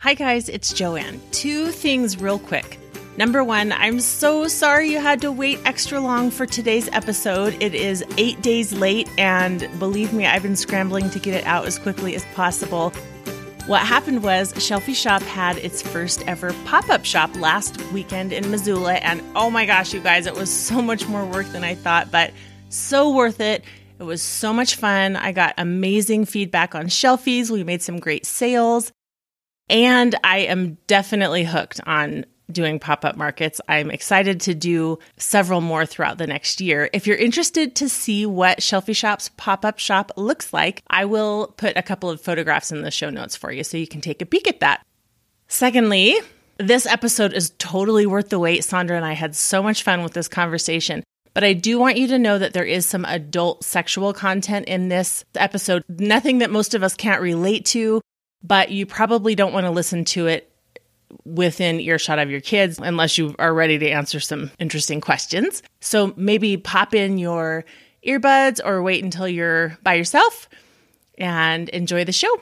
Hi, guys, it's Joanne. Two things real quick. Number one, I'm so sorry you had to wait extra long for today's episode. It is eight days late, and believe me, I've been scrambling to get it out as quickly as possible. What happened was Shelfie Shop had its first ever pop up shop last weekend in Missoula, and oh my gosh, you guys, it was so much more work than I thought, but so worth it. It was so much fun. I got amazing feedback on Shelfies. We made some great sales. And I am definitely hooked on doing pop up markets. I'm excited to do several more throughout the next year. If you're interested to see what Shelfie Shop's pop up shop looks like, I will put a couple of photographs in the show notes for you so you can take a peek at that. Secondly, this episode is totally worth the wait. Sandra and I had so much fun with this conversation. But I do want you to know that there is some adult sexual content in this episode, nothing that most of us can't relate to but you probably don't want to listen to it within earshot of your kids unless you are ready to answer some interesting questions. So maybe pop in your earbuds or wait until you're by yourself and enjoy the show.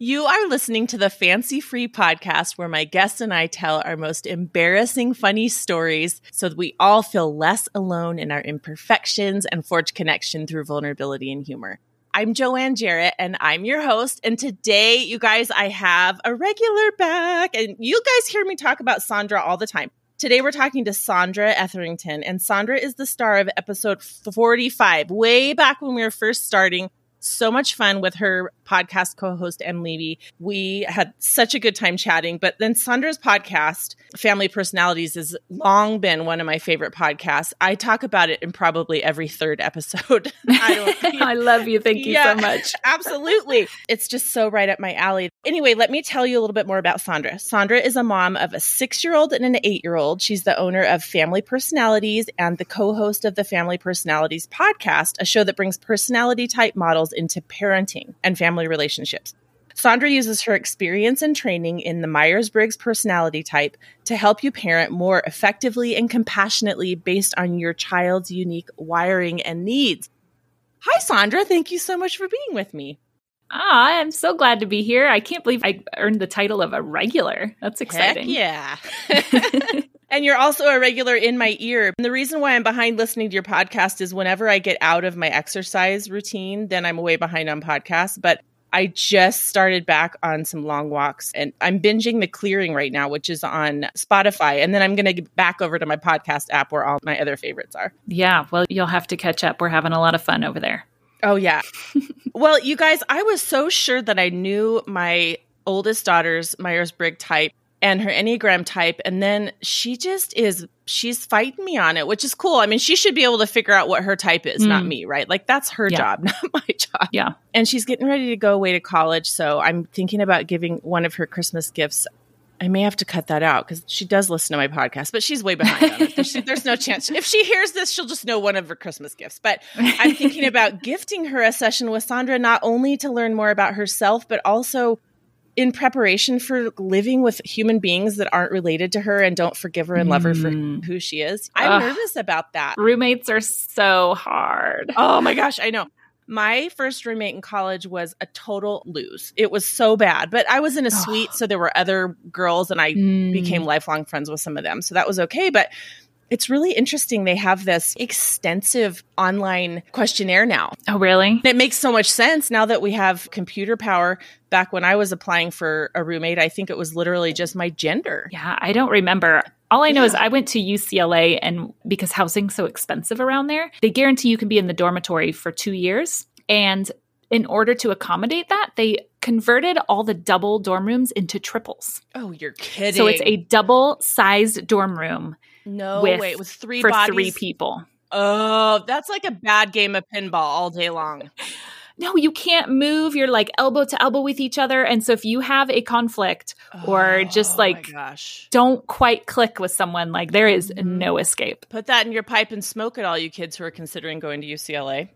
You are listening to the Fancy Free podcast where my guests and I tell our most embarrassing, funny stories so that we all feel less alone in our imperfections and forge connection through vulnerability and humor. I'm Joanne Jarrett and I'm your host. And today, you guys, I have a regular back. And you guys hear me talk about Sandra all the time. Today, we're talking to Sandra Etherington, and Sandra is the star of episode 45, way back when we were first starting so much fun with her podcast co-host Em Levy. We had such a good time chatting. But then Sandra's podcast, Family Personalities, has long been one of my favorite podcasts. I talk about it in probably every third episode. I, I, love you. Thank you yeah, so much. absolutely. It's just so right up my alley. Anyway, let me tell you a little bit more about Sandra. Sandra is a mom of a six-year-old and an eight-year-old. She's the owner of Family Personalities and the co-host of the Family Personalities podcast, a show that brings personality type models into parenting and family relationships. Sandra uses her experience and training in the Myers Briggs personality type to help you parent more effectively and compassionately based on your child's unique wiring and needs. Hi, Sandra. Thank you so much for being with me. Ah, I'm so glad to be here. I can't believe I earned the title of a regular. That's exciting. Heck yeah. and you're also a regular in my ear. And the reason why I'm behind listening to your podcast is whenever I get out of my exercise routine, then I'm way behind on podcasts. But I just started back on some long walks and I'm binging The Clearing right now, which is on Spotify. And then I'm going to get back over to my podcast app where all my other favorites are. Yeah. Well, you'll have to catch up. We're having a lot of fun over there. Oh, yeah. well, you guys, I was so sure that I knew my oldest daughter's Myers Briggs type and her Enneagram type. And then she just is, she's fighting me on it, which is cool. I mean, she should be able to figure out what her type is, mm. not me, right? Like that's her yeah. job, not my job. Yeah. And she's getting ready to go away to college. So I'm thinking about giving one of her Christmas gifts I may have to cut that out because she does listen to my podcast, but she's way behind on it. There's, there's, no chance. If she hears this, she'll just know one of her Christmas gifts. But I'm thinking about gifting her a session with Sandra, not only to learn more about herself, but also in preparation for living with human beings that aren't related to her and don't forgive her and love her for mm. who she is. I'm Ugh. nervous about that. Roommates are so hard. Oh my gosh, I know. My first roommate in college was a total lose. It was so bad, but I was in a suite, so there were other girls, and I mm. became lifelong friends with some of them. So that was okay. But it's really interesting. They have this extensive online questionnaire now. Oh, really? It makes so much sense now that we have computer power. Back when I was applying for a roommate, I think it was literally just my gender. Yeah, I don't remember. All I know yeah. is I went to UCLA and because housing's so expensive around there, they guarantee you can be in the dormitory for 2 years and in order to accommodate that, they converted all the double dorm rooms into triples. Oh, you're kidding. So it's a double sized dorm room. No, with, wait, with three for bodies? three people. Oh, that's like a bad game of pinball all day long no, you can't move. You're like elbow to elbow with each other. And so if you have a conflict or just oh like don't quite click with someone, like there is mm-hmm. no escape. Put that in your pipe and smoke it, all you kids who are considering going to UCLA.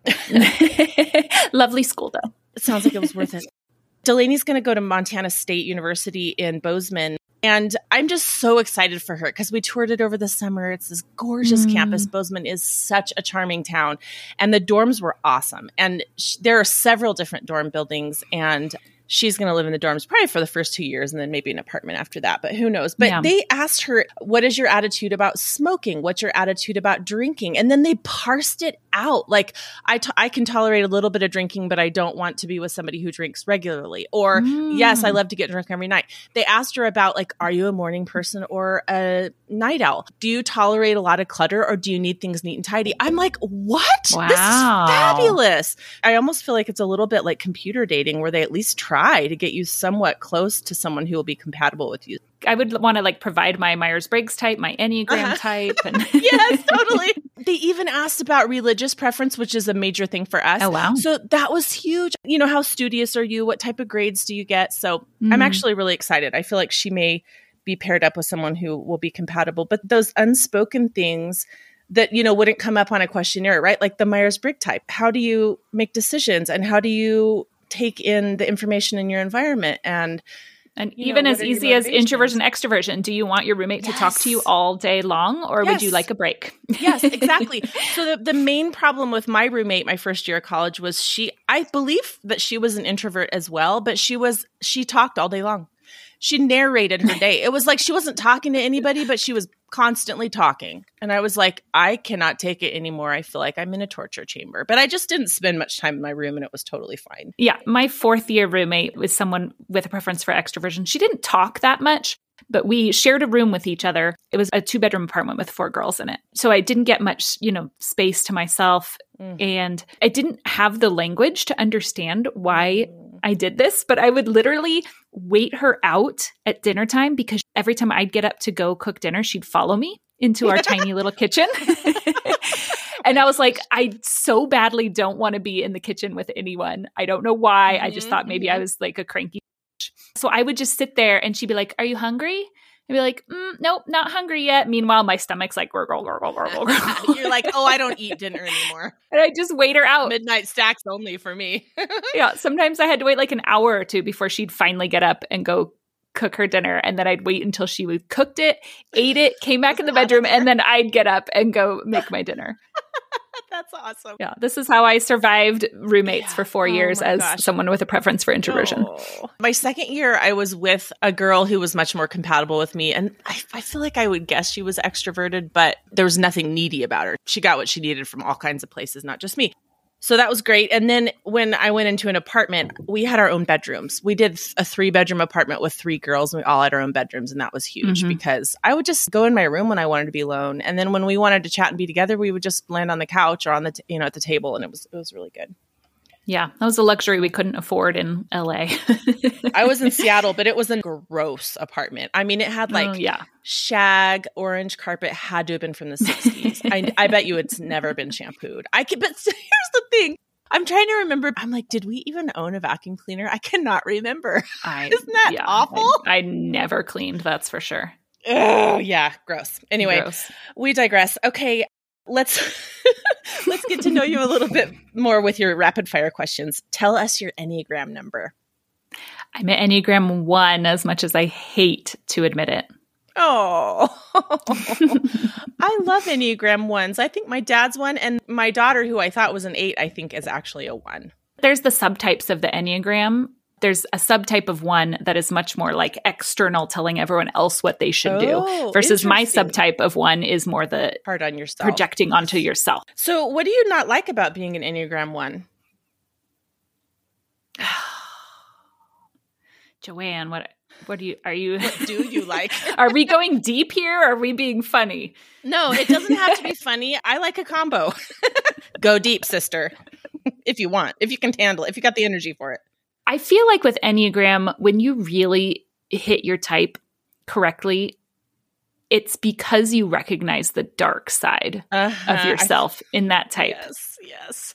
Lovely school though. It sounds like it was worth it. Delaney's going to go to Montana State University in Bozeman and I'm just so excited for her because we toured it over the summer. It's this gorgeous mm. campus. Bozeman is such a charming town, and the dorms were awesome. And sh- there are several different dorm buildings, and she's going to live in the dorms probably for the first two years and then maybe an apartment after that, but who knows? But Yeah. they asked her, What is your attitude about smoking? What's your attitude about drinking? And then they parsed it out. Like, I, t- I can tolerate a little bit of drinking, but I don't want to be with somebody who drinks regularly. Or, Mm. yes, I love to get drunk every night. They asked her about, like, are you a morning person or a night owl? Do you tolerate a lot of clutter or do you need things neat and tidy? I'm like, What? This is Wow. fabulous. I almost feel like it's a little bit like computer dating where they at least try to get you somewhat close to someone who will be compatible with you. I would want to like provide my Myers Briggs type, my Enneagram Uh-huh. type. And yes, totally. They even asked about religious preference, which is a major thing for us. Oh, wow. So that was huge. You know, how studious are you? What type of grades do you get? So I'm Mhm. actually really excited. I feel like she may be paired up with someone who will be compatible, but those unspoken things that you know wouldn't come up on a questionnaire, right? Like the Myers-Briggs type. How do you make decisions and how do you take in the information in your environment and And You know, even as easy as introversion, extroversion, do you want your roommate to talk to you all day long or would you like a break? yes, exactly. so the, the main problem with my roommate my first year of college was she I believe that she was an introvert as well, but she was she talked all day long. She narrated her day. It was like she wasn't talking to anybody, but she was constantly talking. And I was like, I cannot take it anymore. I feel like I'm in a torture chamber. But I just didn't spend much time in my room and it was totally fine. Yeah, my fourth year roommate was someone with a preference for extroversion. She didn't talk that much, but we shared a room with each other. It was a two bedroom apartment with four girls in it. So I didn't get much, you know, space to myself. Mm. And I didn't have the language to understand why I did this, but I would literally wait her out at dinner time because every time I'd get up to go cook dinner, she'd follow me into our tiny little kitchen. and I was like, I so badly don't want to be in the kitchen with anyone. I don't know why. I just thought maybe I mhm. was like a cranky. bitch. So I would just sit there and she'd be like, Are you hungry? Be like, mm, Nope, not hungry yet. Meanwhile, my stomach's like, gurgle, gurgle, gurgle, gurgle. You're like, oh, I don't eat dinner anymore. and I just wait her out. Midnight stacks only for me. yeah, sometimes I had to wait like an hour or two before she'd finally get up and go cook her dinner. And then I'd wait until she would cooked it, ate it, came back in the Was out of bedroom, and then I'd get up and go make my dinner. That's awesome. Yeah, this is how I survived roommates Yeah. for four Oh years as gosh. someone with a preference for introversion. Oh. My second year, I was with a girl who was much more compatible with me. And I, I feel like I would guess she was extroverted, but there was nothing needy about her. She got what she needed from all kinds of places, not just me. So that was great. And then when I went into an apartment, we had our own bedrooms. We did a three bedroom apartment with three girls, and we all had our own bedrooms. And that was huge Mhm. because I would just go in my room when I wanted to be alone. And then when we wanted to chat and be together, we would just land on the couch or on the, t- you know, at the table. And it was, it was really good. Yeah, that was a luxury we couldn't afford in LA. I was in Seattle, but it was a gross apartment. I mean, it had oh, like Oh, yeah. shag orange carpet had to have been from the 60s. I, I bet you it's never been shampooed. I can, but here's the thing. I'm trying to remember. I'm like, did we even own a vacuum cleaner? I cannot remember. I, Isn't that yeah, awful? I, I never cleaned, that's for sure. Oh, yeah, gross. Anyway, Gross. we digress. Okay, let's let's get to know you a little bit more with your rapid fire questions. Tell us your Enneagram number. I'm an Enneagram one as much as I hate to admit it. Oh, I love Enneagram ones. I think my dad's one, and my daughter, who I thought was an eight, I think is actually a one. There's the subtypes of the Enneagram. There's a subtype of one that is much more like external, telling everyone else what they should Oh, do, versus my subtype of one is more the Hard on yourself. projecting onto yourself. So, what do you not like about being an Enneagram one? Joanne, what what do you are you What do you like? are we going deep here or are we being funny? no, it doesn't have to be funny. I like a combo. Go deep, sister, if you want, if you can handle it, if you got the energy for it. I feel like with Enneagram, when you really hit your type correctly, it's because you recognize the dark side Uh-huh. of yourself in that type. yes, yes.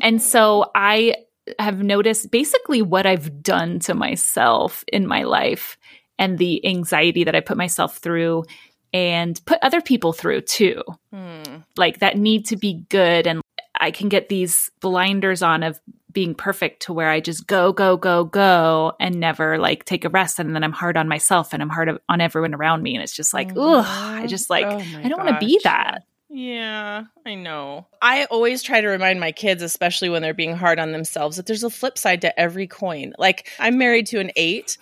And so I have noticed basically what I've done to myself in my life and the anxiety that I put myself through and put other people through too. Hmm. Like that need to be good. And I can get these blinders on of being perfect to where I just go, go, go, go and never like take a rest. And then I'm hard on myself and I'm hard on everyone around me. And it's just like, mm-hmm. ugh, I just like, Oh I don't want to be that. Yeah, I know. I always try to remind my kids, especially when they're being hard on themselves, that there's a flip side to every coin. Like, I'm married to an eight.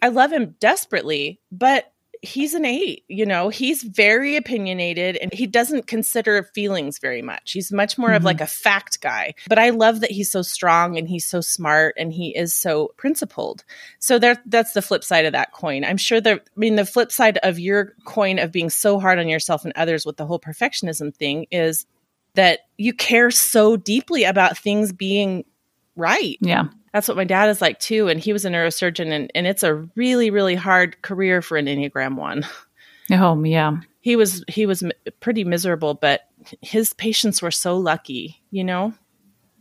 I love him desperately, but he's an eight, you know, he's very opinionated and he doesn't consider feelings very much. He's much more mm-hmm. of like a fact guy. But I love that he's so strong and he's so smart and he is so principled. So there that's the flip side of that coin. I'm sure that I mean the flip side of your coin of being so hard on yourself and others with the whole perfectionism thing is that you care so deeply about things being right. Yeah that's what my dad is like too. And he was a neurosurgeon, and, and it's a really, really hard career for an Enneagram one. Oh, yeah. He was he was pretty miserable, but his patients were so lucky, you know.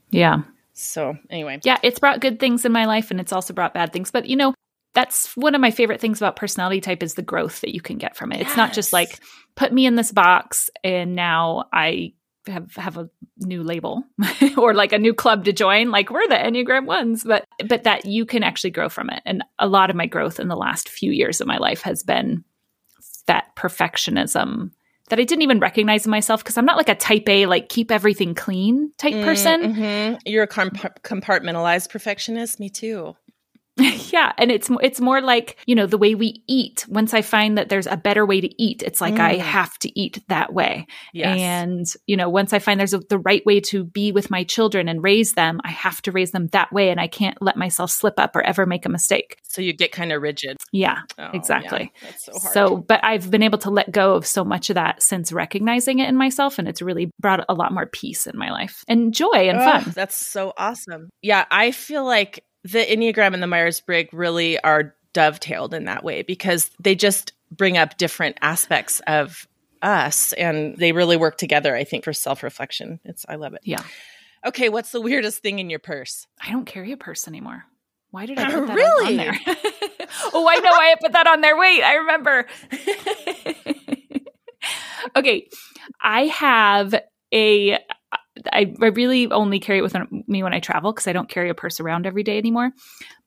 Yeah. So anyway, yeah, it's brought good things in my life, and it's also brought bad things. But you know, that's one of my favorite things about personality type is the growth that you can get from it. Yes. It's not just like put me in this box and now I have have a new label or like a new club to join like we're the enneagram ones but but that you can actually grow from it and a lot of my growth in the last few years of my life has been that perfectionism that I didn't even recognize in myself because I'm not like a type A, like keep everything clean type mm, person. Mm-hmm. You're a comp- compartmentalized perfectionist. Me too. yeah, and it's it's more like, you know, the way we eat. Once I find that there's a better way to eat, it's like mm. I have to eat that way. Yes. And, you know, once I find there's a, the right way to be with my children and raise them, I have to raise them that way and I can't let myself slip up or ever make a mistake. So you get kind of rigid. Yeah, oh, exactly. Yeah. That's so hard. So, but I've been able to let go of so much of that since recognizing it in myself and it's really brought a lot more peace in my life and joy and oh, fun. That's so awesome. Yeah, I feel like the Enneagram and the Myers Briggs really are dovetailed in that way because they just bring up different aspects of us and they really work together, I think, for self reflection. It's, I love it. Yeah. Okay. What's the weirdest thing in your purse? I don't carry a purse anymore. Why did I put that really? on there? oh, I know why I put that on there. Wait, I remember. okay. I have a I, I really only carry it with me when I travel because I don't carry a purse around every day anymore.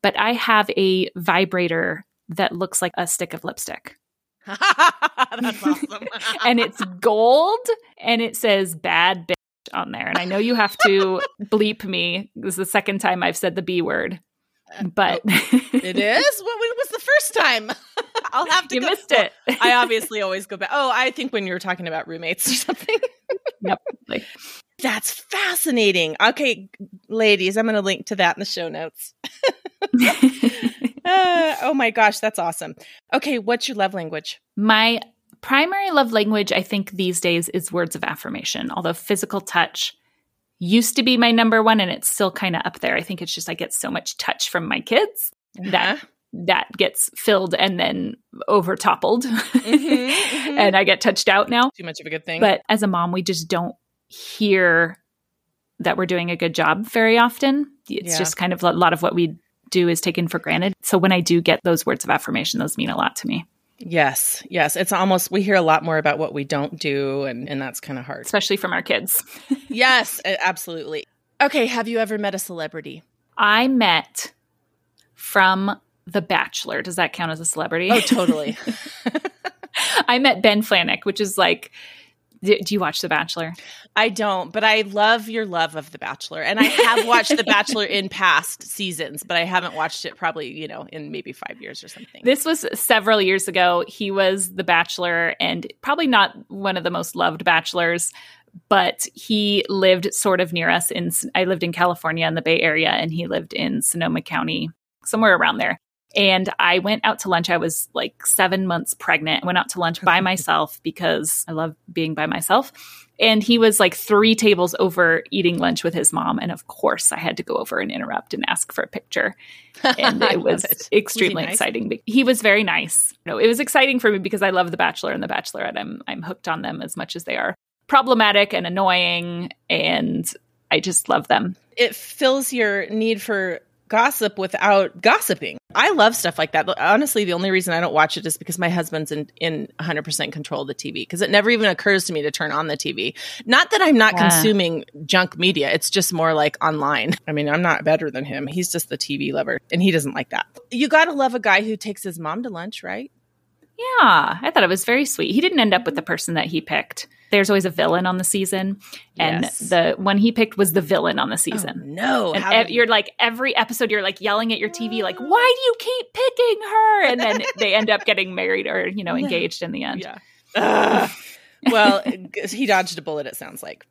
But I have a vibrator that looks like a stick of lipstick. That's awesome. and it's gold and it says bad bitch on there. And I know you have to bleep me. This is the second time I've said the B word. Uh, but oh, it is? What was the first time? I'll have to You go. missed it. I obviously always go back. Oh, I think when you were talking about roommates or something. yep. Like, that's fascinating. Okay, ladies, I'm going to link to that in the show notes. uh, oh my gosh, that's awesome. Okay, what's your love language? My primary love language, I think, these days is words of affirmation, although physical touch used to be my number one and it's still kind of up there. I think it's just I get so much touch from my kids uh-huh. that that gets filled and then over toppled mm-hmm, mm-hmm. and I get touched out now. Too much of a good thing. But as a mom, we just don't hear that we're doing a good job very often. It's yeah. just kind of a lot of what we do is taken for granted. So when I do get those words of affirmation, those mean a lot to me. Yes, yes. It's almost, we hear a lot more about what we don't do, and, and that's kind of hard. Especially from our kids. yes, absolutely. Okay, have you ever met a celebrity? I met from The Bachelor. Does that count as a celebrity? Oh, totally. I met Ben Flajnik, which is like do, do you watch The Bachelor? I don't, but I love your love of The Bachelor. And I have watched The Bachelor in past seasons, but I haven't watched it probably, you know, in maybe five years or something. This was several years ago. He was The Bachelor and probably not one of the most loved bachelors, but he lived sort of near us in I lived in California in the Bay Area and he lived in Sonoma County, somewhere around there. And I went out to lunch. I was like seven months pregnant. I went out to lunch by myself because I love being by myself. And he was like three tables over eating lunch with his mom. And of course, I had to go over and interrupt and ask for a picture. And it was it. extremely was he nice? exciting. He was very nice. You know, it was exciting for me because I love The Bachelor and The Bachelorette. I'm, I'm hooked on them as much as they are problematic and annoying. And I just love them. It fills your need for gossip without gossiping. I love stuff like that. But honestly, the only reason I don't watch it is because my husband's in, in 100% control of the TV because it never even occurs to me to turn on the TV. Not that I'm not yeah. consuming junk media. It's just more like online. I mean, I'm not better than him. He's just the TV lover and he doesn't like that. You got to love a guy who takes his mom to lunch, right? Yeah, I thought it was very sweet. He didn't end up with the mm. person that he picked. There's always a villain on the season, and Yes. the one he picked was the villain on the Oh, season. no. And ev- you're like every episode, you're like yelling at your TV, like, "Why do you keep picking her?" And then they end up getting married or you know engaged in the end. yeah. Ugh. well, he dodged a bullet, it sounds like.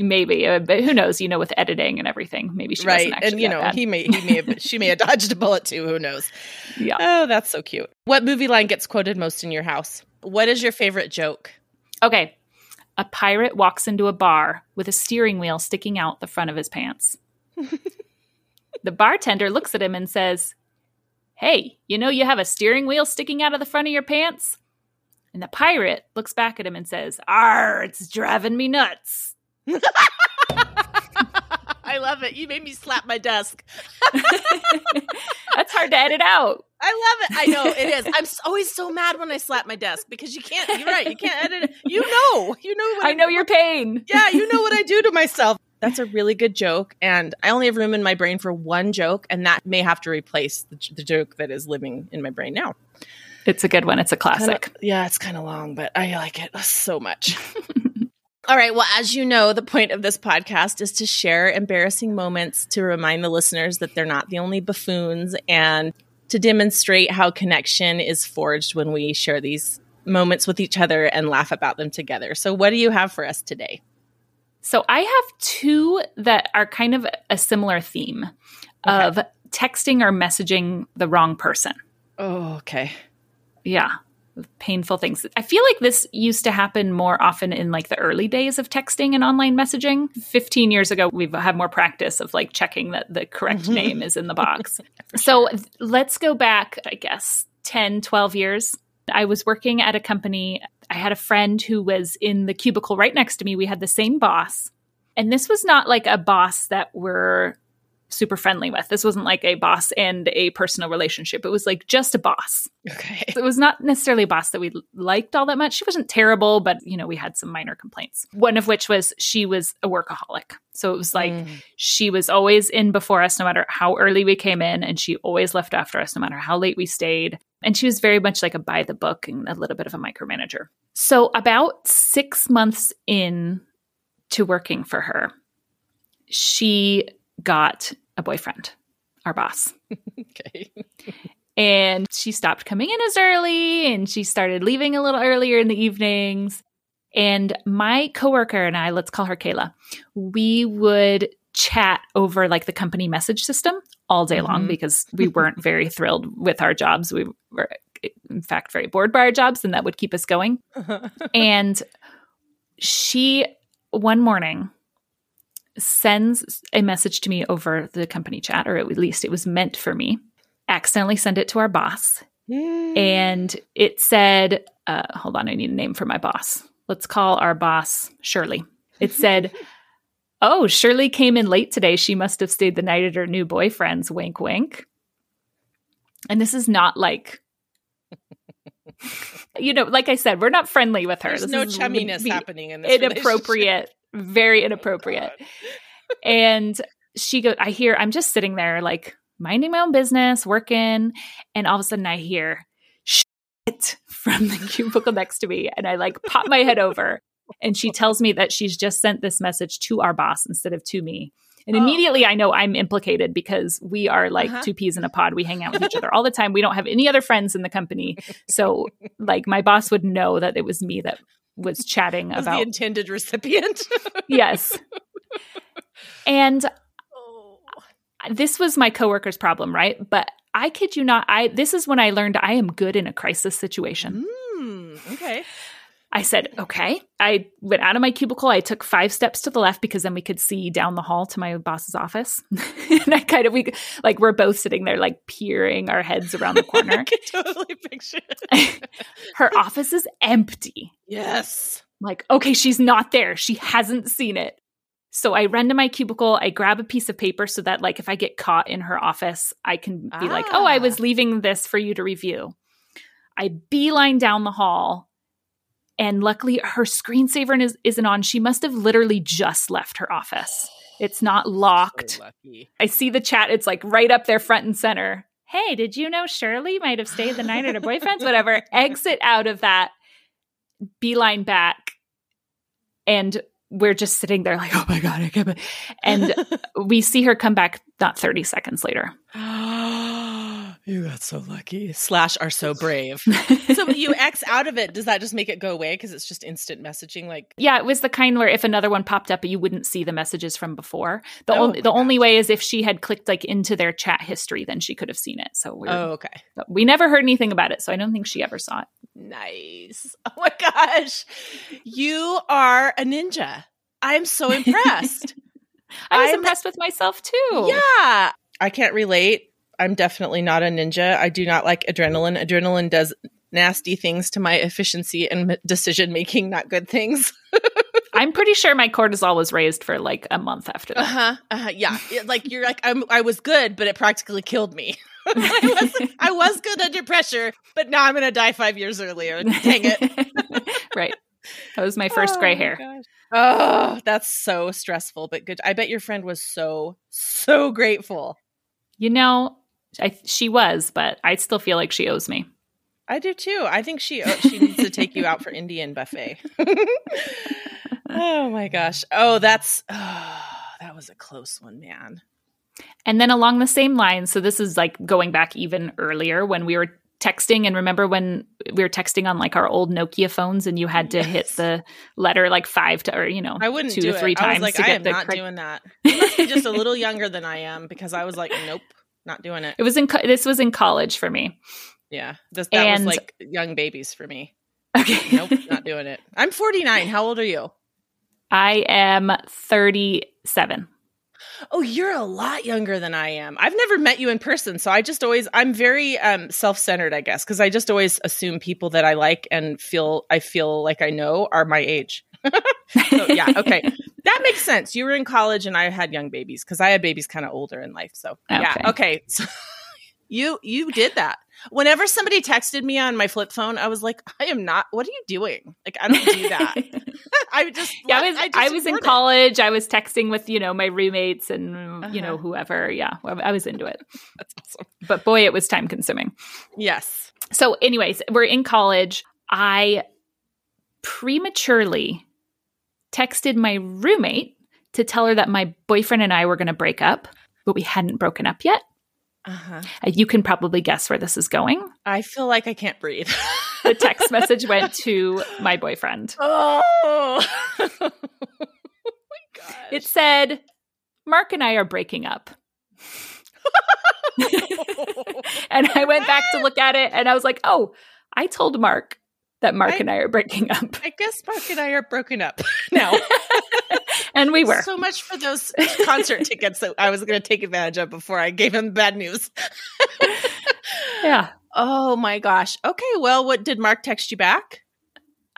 Maybe, uh, but who knows? You know, with editing and everything, maybe she right. And, you know, bad. he may, he may have, she may have dodged a bullet too. Who knows? yeah. Oh, that's so cute. What movie line gets quoted most in your house? What is your favorite joke? Okay. A pirate walks into a bar with a steering wheel sticking out the front of his pants. the bartender looks at him and says, Hey, you know you have a steering wheel sticking out of the front of your pants? And the pirate looks back at him and says, Arr, it's driving me nuts. I love it. You made me slap my desk. That's hard to edit out. I love it. I know it is. I'm always so mad when I slap my desk because you can't. You're right. You can't edit it. You know. You know. What I know your pain. Yeah, you know what I do to myself. That's a really good joke, and I only have room in my brain for one joke, and that may have to replace the, the joke that is living in my brain now. It's a good one. It's a Kinda- classic. yeah, it's kind of long, but I like it so much. All right. Well, as you know, the point of this podcast is to share embarrassing moments to remind the listeners that they're not the only buffoons and to demonstrate how connection is forged when we share these moments with each other and laugh about them together. So, what do you have for us today? So I have two that are kind of a similar theme Okay. of texting or messaging the wrong person. Oh, okay. Yeah. Painful things. I feel like this used to happen more often in like the early days of texting and online messaging. 15 years ago, we've had more practice of like checking that the correct name is in the box. so th- let's go back, I guess, 10, 12 years. I was working at a company. I had a friend who was in the cubicle right next to me. We had the same boss. And this was not like a boss that we're super friendly with. This wasn't like a boss and a personal relationship. It was like just a boss Okay. it was not necessarily a boss that we liked all that much. She wasn't terrible, but you know, we had some minor complaints. One of which was she was a workaholic. So it was like Mm. she was always in before us no matter how early we came in and she always left after us no matter how late we stayed. And she was very much like a by the book and a little bit of a micromanager. So about 6 months in to working for her, she got a boyfriend, our boss Okay. and she stopped coming in as early and she started leaving a little earlier in the evenings and my coworker and I let's call her Kayla we would chat over like the company message system all day long Mhm. because we weren't very thrilled with our jobs we were in fact very bored by our jobs and that would keep us going and she one morning sends a message to me over the company chat or at least it was meant for me. Accidentally send it to our boss. And it said uh, hold on i need a name for my boss. Let's call our boss shirley. It said oh shirley came in late today. She must have stayed the night at her new boyfriend's. Wink wink. And this is not like you know like i said we're not friendly with her. There's This no chumminess happening in this. inappropriate very inappropriate. And she goes i hear i'm just sitting there like minding my own business working and all of a sudden i hear shit from the cubicle next to me and i like pop my head over and she tells me that she's just sent this message to our boss instead of to me. And Oh. immediately i know i'm implicated because we are like Uh-huh. two peas in a pod. We hang out with each other all the time. We don't have any other friends in the company. So like my boss would know that it was me that was chatting Was the about intended recipient. yes and oh. this was my coworker's problem, right? But I kid you not, I this is when I learned I am good in a crisis situation. Mm, okay. I said, "Okay." I went out of my cubicle. I took 5 steps to the left because then we could see down the hall to my boss's office. and I kind of we like we're both sitting there like peering our heads around the corner. I can totally picture it. Her office is empty. Yes. like, okay, she's not there. She hasn't seen it. So I run to my cubicle, I grab a piece of paper so that like if I get caught in her office, I can be like, "Oh, I was Ah. leaving this for you to review." I beeline down the hall and luckily her screensaver is, isn't on. She must have literally just left her office. It's not locked. So. I see the chat, it's like right up there front and center. hey, did you know Shirley might have stayed the night at her boyfriend's? Whatever. Exit out of that, beeline back, and we're just sitting there like, oh my God, I can't. be-" And we see her come back not 30 seconds later. you got so lucky. Slash are so brave. so you X out of it. Does that just make it go away because it's just instant messaging? Like, Yeah, it was the kind where if another one popped up, you wouldn't see the messages from before. The, Oh, only, the my only way is if she had clicked like into their chat history, then she could have seen it. So we, oh, okay. but we never heard anything about it. So I don't think she ever saw it. Nice. Oh my gosh. You are a ninja. I'm so impressed. I was I'm- impressed with myself too. yeah. I can't relate. I'm definitely not a ninja. I do not like adrenaline. Adrenaline does nasty things to my efficiency and decision making, not good things. I'm pretty sure my cortisol was raised for like a month after that. huh. Uh-huh. Yeah. It- like you're like I'm. I was good, but it practically killed me. I was. I was good under pressure, but now I'm gonna die five years earlier. Dang it. right. That was my first gray Oh my hair. gosh. Oh, that's so stressful, but good. I bet your friend was so so grateful. You know, I, she was, but I still feel like she owes me. I do too. I think she oh, she needs to take you out for Indian buffet. oh my gosh. Oh, that's oh, that was a close one, man. And then along the same lines, so this is like going back even earlier when we were texting. And remember when we were texting on like our old Nokia phones and you had to hit the letter like five to, or, you know, I wouldn't two do to three it. I was times like, I am not doing that. You must be just a little younger than I am because I was like, nope, not doing it. It was in, co- this was in college for me. Yeah, this, that And- was like young babies for me. Okay. Nope, not doing it. I'm 49. How old are you? I am 37. Oh, you're a lot younger than I am. I've never met you in person, so I just always I'm very um self-centered, I guess, because I just always assume people that I like and feel I feel like I know are my age. So yeah, okay. That makes sense. You were in college and I had young babies because I had babies kind of older in life. So yeah, Okay. okay. So you you did that. Whenever somebody texted me on my flip phone, I was like, I am not. What are you doing? Like, I don't do that. I just yeah, I was I, just was in it. college. I was texting with, you know, my roommates and you know, Uh-huh. whoever. Yeah. I I was into it. That's awesome. But boy, it was time consuming. Yes. So, anyways, we're in college. I prematurely texted my roommate to tell her that my boyfriend and I were going to break up, but we hadn't broken up yet. Uh-huh. Uh, You can probably guess where this is going. I feel like I can't breathe. The text message went to my boyfriend. Oh. oh my gosh. It said, Mark and I are breaking up. and I went back to look at it and I was like, oh, I told Mark that Mark I- and I are breaking up. I guess Mark and I are broken up now. and we were. So much for those concert tickets that I was going to take advantage of before I gave him bad news. Yeah. Oh my gosh. Okay, well, what did Mark text you back?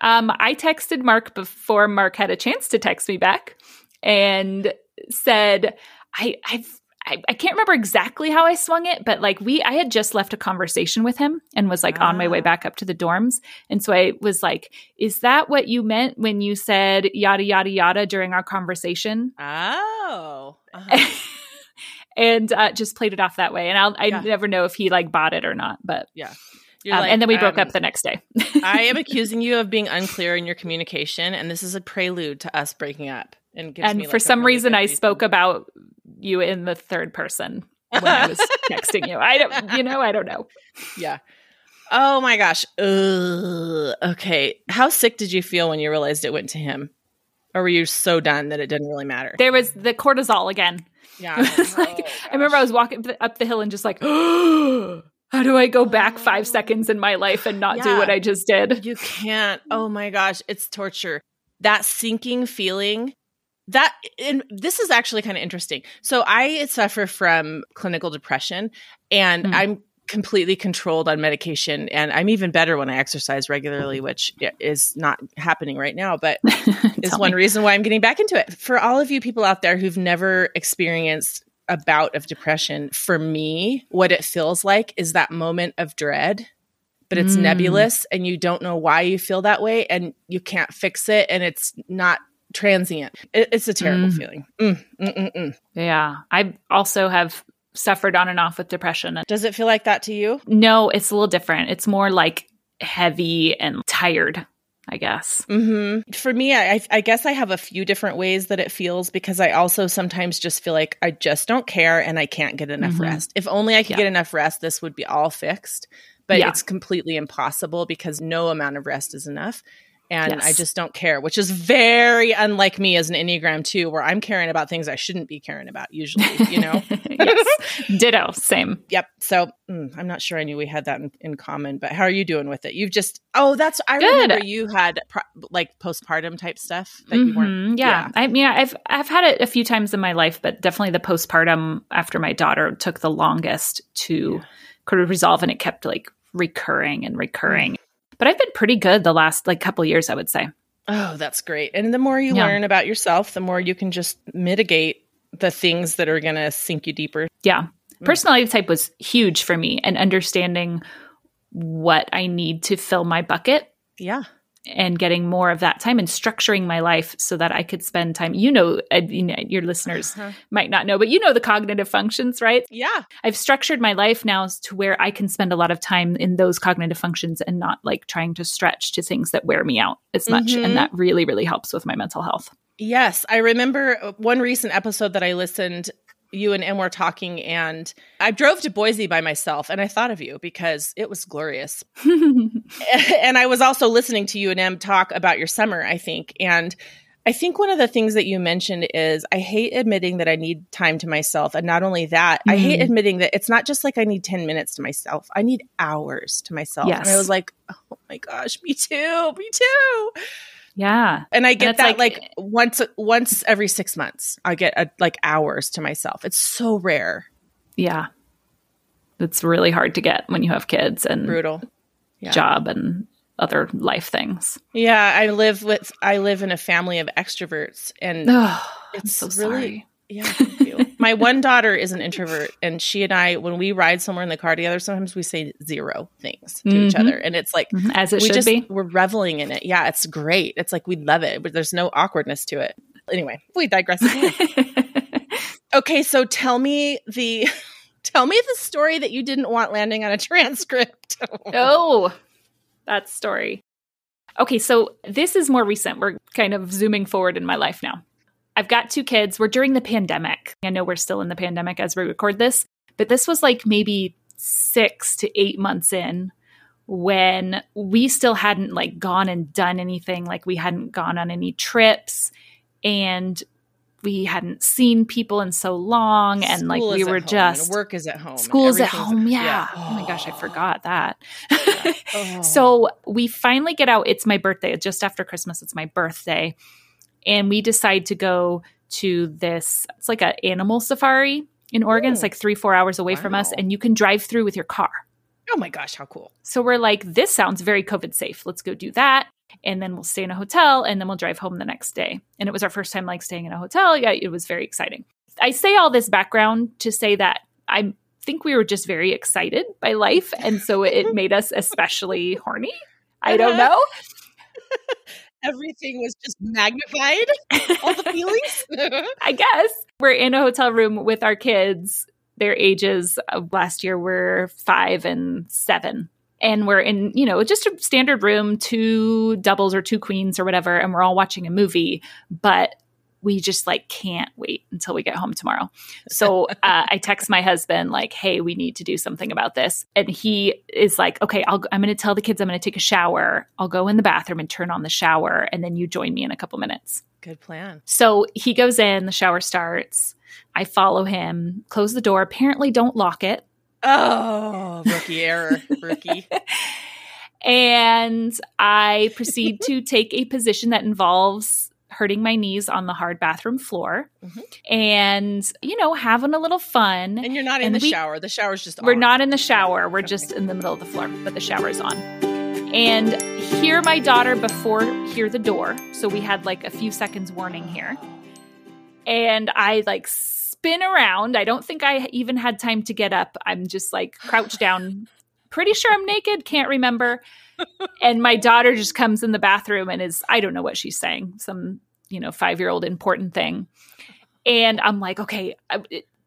Um, I texted Mark before Mark had a chance to text me back and said, I, I've, I, I can't remember exactly how I swung it, but like we, I had just left a conversation with him and was like on my way Ah. back up to the dorms. And so I was like, is that what you meant when you said yada, yada, yada during our conversation? Oh. Uh-huh. and uh, just played it off that way. And I'll, I Yeah. never know if he like bought it or not, but, You're um, like, and then we broke um, up the next day. I am accusing you of being unclear in your communication, and this is a prelude to us breaking up. And, gives and me, for like, a some really reason I spoke about you in the third person when I was texting you. I don't, you know, I don't know. Yeah. Oh my gosh. Ugh. Okay. How sick did you feel when you realized it went to him? Or were you so done that it didn't really matter? There was the cortisol again. Yeah. It was like, oh, I remember I was walking up the hill and just like, how do I go back five oh. seconds in my life and not do what I just did? You can't. Oh my gosh, it's torture. That sinking feeling. That and this is actually kind of interesting. So I suffer from clinical depression and Mm. I'm completely controlled on medication and I'm even better when I exercise regularly, which is not happening right now, but is one me. reason why I'm getting back into it. For all of you people out there who've never experienced a bout of depression, for me, what it feels like is that moment of dread, but it's Mm. nebulous and you don't know why you feel that way and you can't fix it and it's not transient. It- it's a terrible Mm. feeling. Mm, mm, mm, mm. Yeah. I also have suffered on and off with depression. Does it feel like that to you? No, it's a little different. It's more like heavy and tired. I guess. Mm-hmm. For me, I, I guess I have a few different ways that it feels because I also sometimes just feel like I just don't care and I can't get enough mm-hmm. rest. If only I could yeah. get enough rest, this would be all fixed. But yeah. it's completely impossible because no amount of rest is enough and yes. I just don't care, which is very unlike me as an Enneagram 2, where I'm caring about things I shouldn't be caring about usually, you know? Ditto, same. Yep. So mm, I'm not sure I knew we had that in, in, common, but how are you doing with it? You've just, oh, that's, I Good. remember you had pro- like postpartum type stuff that mm-hmm. you weren't. Mm-hmm. Yeah. yeah. I mean, I've, I've had it a few times in my life, but definitely the postpartum after my daughter took the longest to yeah. of resolve and it kept like recurring and recurring. But I've been pretty good the last like couple years, I would say. Oh, that's great. And the more you yeah. learn about yourself, the more you can just mitigate the things that are going to sink you deeper. Yeah. Mm. Personality type was huge for me and understanding what I need to fill my bucket. Yeah and getting more of that time and structuring my life so that I could spend time. You know, uh, you know your listeners uh-huh. might not know, but you know the cognitive functions, right? Yeah. I've structured my life now to where I can spend a lot of time in those cognitive functions and not like trying to stretch to things that wear me out as much. Mm-hmm. And that really, really helps with my mental health. Yes. I remember uh, one recent episode that I listened you and Em were talking, and I drove to Boise by myself, and I thought of you because it was glorious. and I was also listening to you and Em talk about your summer, I think. And I think one of the things that you mentioned is I hate admitting that I need time to myself. And not only that, mm. I hate mm. admitting that it's not just like I need 10 minutes to myself, I need hours to myself. Yes. And I was like, oh my gosh, me too, me too. Yeah. And I get and that like, like, once once every 6 months. I get a, like hours to myself. It's so rare. Yeah. It's really hard to get when you have kids and brutal yeah. job and other life things. Yeah, I live with I live in a family of extroverts and oh, it's so really sorry. Yeah, My one daughter is an introvert, and she and I, when we ride somewhere in the car together, sometimes we say zero things to mm-hmm. each other, and it's like mm-hmm. as it we should just, be. We're reveling in it. Yeah, it's great. It's like we love it, but there's no awkwardness to it. Anyway, we digress. okay, so tell me the tell me the story that you didn't want landing on a transcript. oh, that story. Okay, so this is more recent. We're kind of zooming forward in my life now. I've got two kids. We're during the pandemic. I know we're still in the pandemic as we record this, but this was like maybe six to eight months in when we still hadn't like gone and done anything. Like we hadn't gone on any trips and we hadn't seen people in so long and like we were just work is at home school's at home yeah. yeah. Oh. oh my gosh i forgot that yeah. oh. so we finally get out it's my birthday just after christmas it's my birthday and we decide to go to this it's like an animal safari in Oregon. Ooh. It's like three, four hours away wow. from us, and you can drive through with your car. Oh my gosh, how cool. So we're like, this sounds very COVID safe. Let's go do that. And then we'll stay in a hotel and then we'll drive home the next day. And it was our first time like staying in a hotel. Yeah, it was very exciting. I say all this background to say that I think we were just very excited by life. And so it made us especially horny. I uh-huh. don't know. everything was just magnified all the feelings? I guess. We're in a hotel room with our kids. Their ages last year were five and seven. And we're in you know just a standard room two doubles or two queens or whatever and we're all watching a movie. But we just like can't wait until we get home tomorrow. So uh, I text my husband like, "Hey, we need to do something about this," and he is like, "Okay, I'll, I'm going to tell the kids I'm going to take a shower. I'll go in the bathroom and turn on the shower, and then you join me in a couple minutes." Good plan. So he goes in, the shower starts. I follow him, close the door. Apparently, don't lock it. Oh, rookie error, rookie. and I proceed to take a position that involves hurting my knees on the hard bathroom floor mm-hmm. and, you know, having a little fun. And you're not in the we, shower. The shower's just We're not in the shower. We're just in the middle of the floor, but the shower's on. And hear my daughter before hear the door. So we had like a few seconds warning here. And I like spin around. I don't think I even had time to get up. I'm just like crouched down. Pretty sure I'm naked, can't remember and my daughter just comes in the bathroom and is I don't know what she's saying, some you know five year old important thing, and I'm like, okay,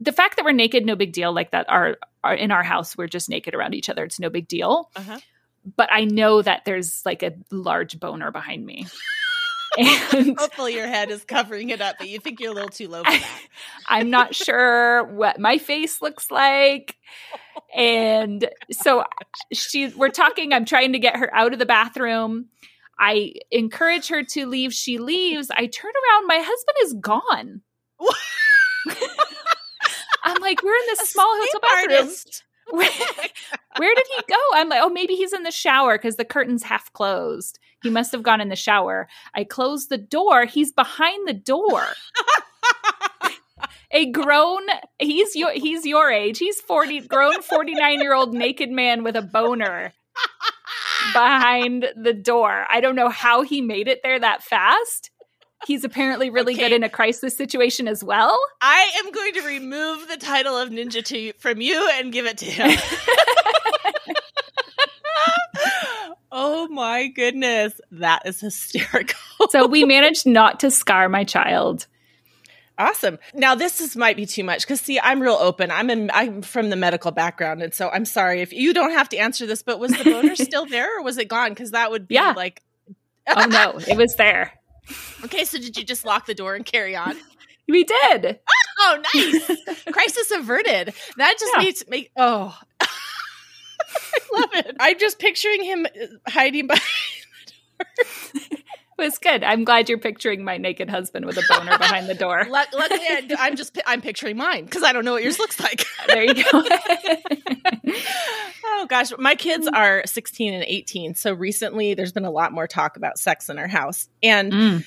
the fact that we're naked, no big deal. Like that, our, our in our house, we're just naked around each other. It's no big deal. Uh-huh. But I know that there's like a large boner behind me. and Hopefully your head is covering it up, but you think you're a little too low for that. I'm not sure what my face looks like. And so she we're talking, I'm trying to get her out of the bathroom. I encourage her to leave. She leaves. I turn around, my husband is gone. I'm like, we're in this small hotel bathroom. Where, where did he go? I'm like, oh, maybe he's in the shower because the curtain's half closed. He must have gone in the shower. I close the door. He's behind the door. A grown, he's your he's your age. He's 40, grown 49 year old naked man with a boner behind the door. I don't know how he made it there that fast. He's apparently really good in a crisis situation as well. I am going to remove the title of ninja to from you and give it to him. oh my goodness, that is hysterical. So we managed not to scar my child. Awesome. Now this is might be too much because see, I'm real open. I'm in, I'm from the medical background, and so I'm sorry if you don't have to answer this. But was the boner still there, or was it gone? Because that would be Yeah. like, Oh no, it was there. okay. So did you just lock the door and carry on? We did. Oh, nice. Crisis averted. That just Yeah. makes me. Oh, I love it. I'm just picturing him uh, hiding behind. It was good. I'm glad you're picturing my naked husband with a boner behind the door. Luck- Luckily, I, I'm just I'm picturing mine because I don't know what yours looks like. There you go. Oh gosh, my kids are 16 and 18. So recently there's been a lot more talk about sex in our house. And Mm.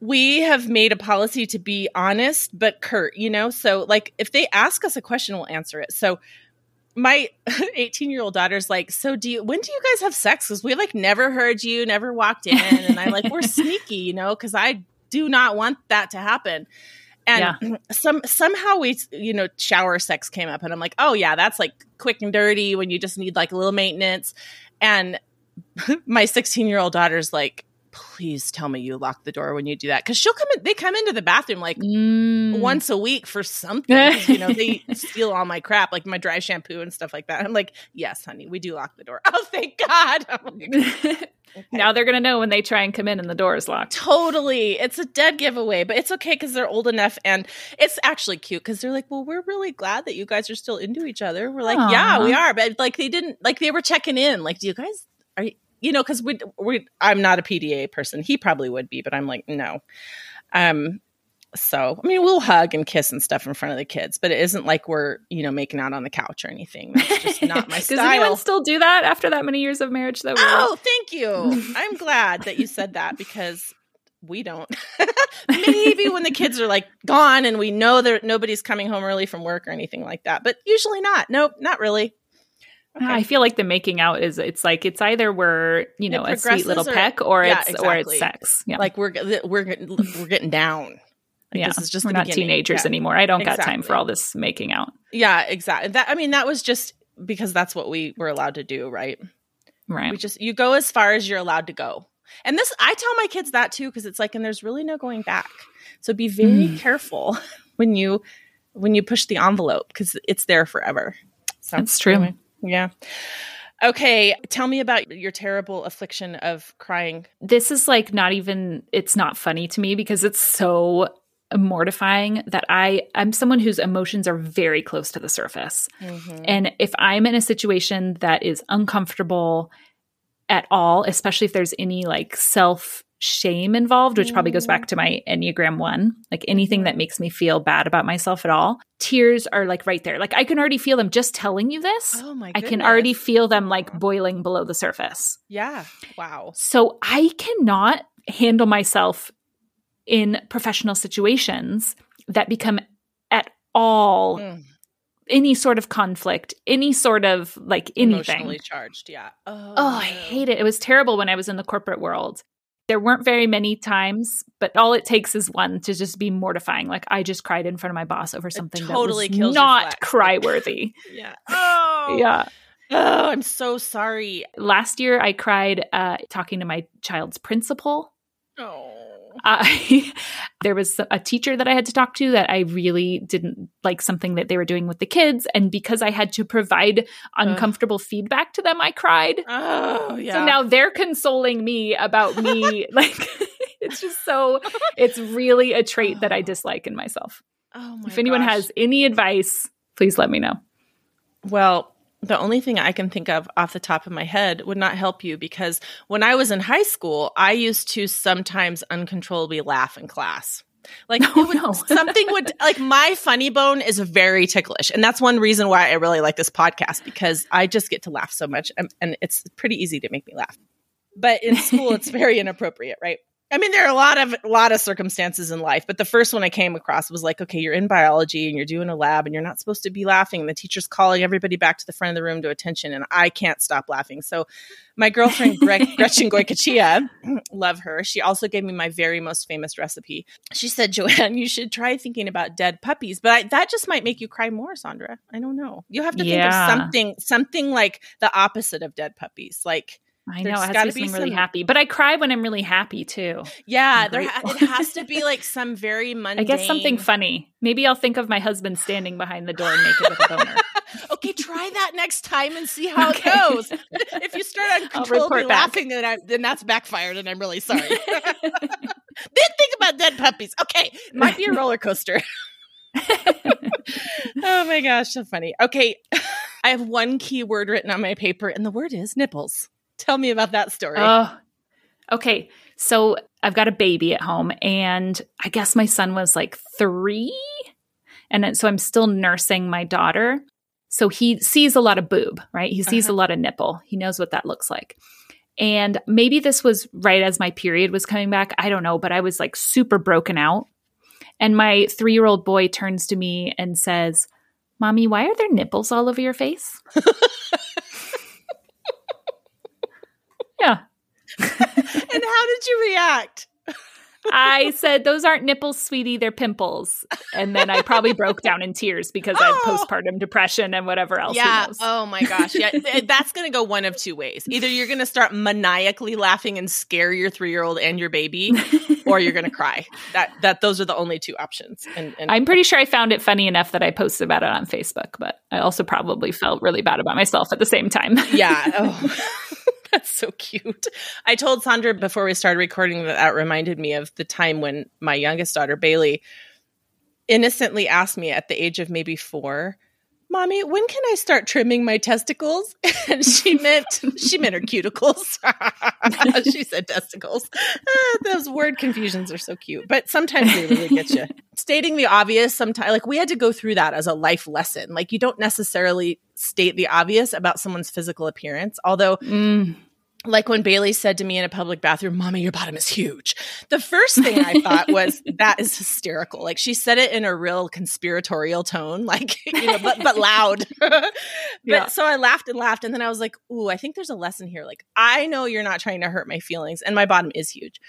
we have made a policy to be honest but curt, you know? So like if they ask us a question, we'll answer it. So my 18 year old daughter's like, so do you, when do you guys have sex? Cause we like never heard you, never walked in. And I'm like, we're sneaky, you know, cause I do not want that to happen. And some somehow we you know shower sex came up and I'm like, "Oh yeah, that's like quick and dirty when you just need like a little maintenance." And my 16-year-old daughter's like, "Please tell me you lock the door when you do that." Cuz she'll come in they come into the bathroom like Mm. once a week for something you know, they steal all my crap, like my dry shampoo and stuff like that. I'm like, "Yes, honey, we do lock the door." Oh, thank God. I'm now they're going to know when they try and come in and the door is locked. Totally. It's a dead giveaway, but it's okay because they're old enough and it's actually cute because they're like, well, we're really glad that you guys are still into each other. We're like, yeah, we are. But like, they didn't, like, they were checking in. Like, do you guys, you, know, because we, we, I'm not a PDA person. He probably would be, but I'm like, no. Um, so, I mean, we'll hug and kiss and stuff in front of the kids, but it isn't like we're, you know, making out on the couch or anything. That's just not my style. Does anyone still do that after that many years of marriage, though? Oh, thank you. I'm glad that you said that because we don't. Maybe when the kids are like gone and we know that nobody's coming home early from work or anything like that, but usually not. Nope, not really. Okay. I feel like the making out is it's like it's either we're you know a sweet little or- peck or yeah, it's or it's sex. Yeah, Like we're we're getting- we're getting down. Like, yeah. this is just we're not beginning. teenagers Yeah. anymore. I don't got time for all this making out. Yeah, exactly. That I mean, that was just because that's what we were allowed to do, right? Right. We just you go as far as you're allowed to go. And this I tell my kids that too because it's like and there's really no going back. So be very Mm. careful when you when you push the envelope because it's there forever. So That's true. anyway, yeah. Okay, tell me about your terrible affliction of crying. this is like not even it's not funny to me because it's so mortifying that I I'm someone whose emotions are very close to the surface. Mm-hmm. And if I'm in a situation that is uncomfortable at all, especially if there's any like self shame involved, which probably goes back to my Enneagram one, like anything that makes me feel bad about myself at all, tears are like right there. Like I can already feel them just telling you this. Oh my I can already feel them like boiling below the surface. Yeah. Wow. So I cannot handle myself in professional situations that become at all Mm. any sort of conflict, any sort of like anything. Emotionally charged. Yeah. Oh, Oh, I hate it. It was terrible when I was in the corporate world. There weren't very many times, but all it takes is one to just be mortifying. Like I just cried in front of my boss over something totally that was not cry worthy. Yeah. Oh. yeah. Oh, I'm so sorry. Last year I cried uh, talking to my child's principal. Oh. I there was a teacher that I had to talk to that I really didn't like something that they were doing with the kids, and because I had to provide uncomfortable Ugh. feedback to them, I cried. Oh yeah. So now they're consoling me about me. like it's just so. It's really a trait that I oh. dislike in myself. Oh my! If anyone gosh. has any advice, please let me know. Well, the only thing I can think of off the top of my head would not help you because when I was in high school, I used to sometimes uncontrollably laugh in class. Like oh, would, no. something would like my funny bone is very ticklish, and that's one reason why I really like this podcast because I just get to laugh so much, and, and it's pretty easy to make me laugh. But in school, it's very inappropriate, right? I mean, there are a lot of a lot of circumstances in life, but the first one I came across was like, okay, you're in biology and you're doing a lab and you're not supposed to be laughing. And the teacher's calling everybody back to the front of the room to attention, and I can't stop laughing. So, my girlfriend Gre- Gretchen Goycochea, love her. She also gave me my very most famous recipe. She said, "Joanne, you should try thinking about dead puppies, but I, that just might make you cry more, Sandra. I don't know. You have to Yeah. think of something, something like the opposite of dead puppies, like." I There's know it has to be something really some- happy, but I cry when I'm really happy too. Yeah, there ha- it has to be like some very mundane. I guess something funny. Maybe I'll think of my husband standing behind the door naked with a boner. okay, try that next time and see how Okay. it goes. if you start uncontrollably laughing, then I, then that's backfired, and I'm really sorry. then think about dead puppies. Okay, might be a roller coaster. oh my gosh, so funny. Okay, I have one key word written on my paper, and the word is nipples. Tell me about that story. Oh, okay. So I've got a baby at home, and I guess my son was like three. And then- so I'm still nursing my daughter. So he sees a lot of boob, right? He sees Uh-huh. a lot of nipple. He knows what that looks like. And maybe this was right as my period was coming back. I don't know, but I was like super broken out. And my three year old boy turns to me and says, Mommy, why are there nipples all over your face? yeah. and how did you react? I said, Those aren't nipples, sweetie, they're pimples. And then I probably broke down in tears because I Oh. had postpartum depression and whatever else. Yeah. Oh my gosh. Yeah. That's going to go one of two ways. Either you're going to start maniacally laughing and scare your three year old and your baby, or you're going to cry. That that those are the only two options. And, and I'm pretty sure I found it funny enough that I posted about it on Facebook, but I also probably felt really bad about myself at the same time. yeah. Oh. That's so cute. I told Sandra before we started recording that that reminded me of the time when my youngest daughter, Bailey, innocently asked me at the age of maybe four, Mommy, when can I start trimming my testicles? And she meant she meant her cuticles. she said testicles. Ah, those word confusions are so cute, but sometimes they really get you. Stating the obvious, sometimes like we had to go through that as a life lesson. Like you don't necessarily state the obvious about someone's physical appearance, although Mm. like when Bailey said to me in a public bathroom, Mommy, your bottom is huge. The first thing I thought was, that is hysterical. Like she said it in a real conspiratorial tone, like, you know, but, but loud. but Yeah. so I laughed and laughed. And then I was like, Ooh, I think there's a lesson here. Like, I know you're not trying to hurt my feelings, and my bottom is huge.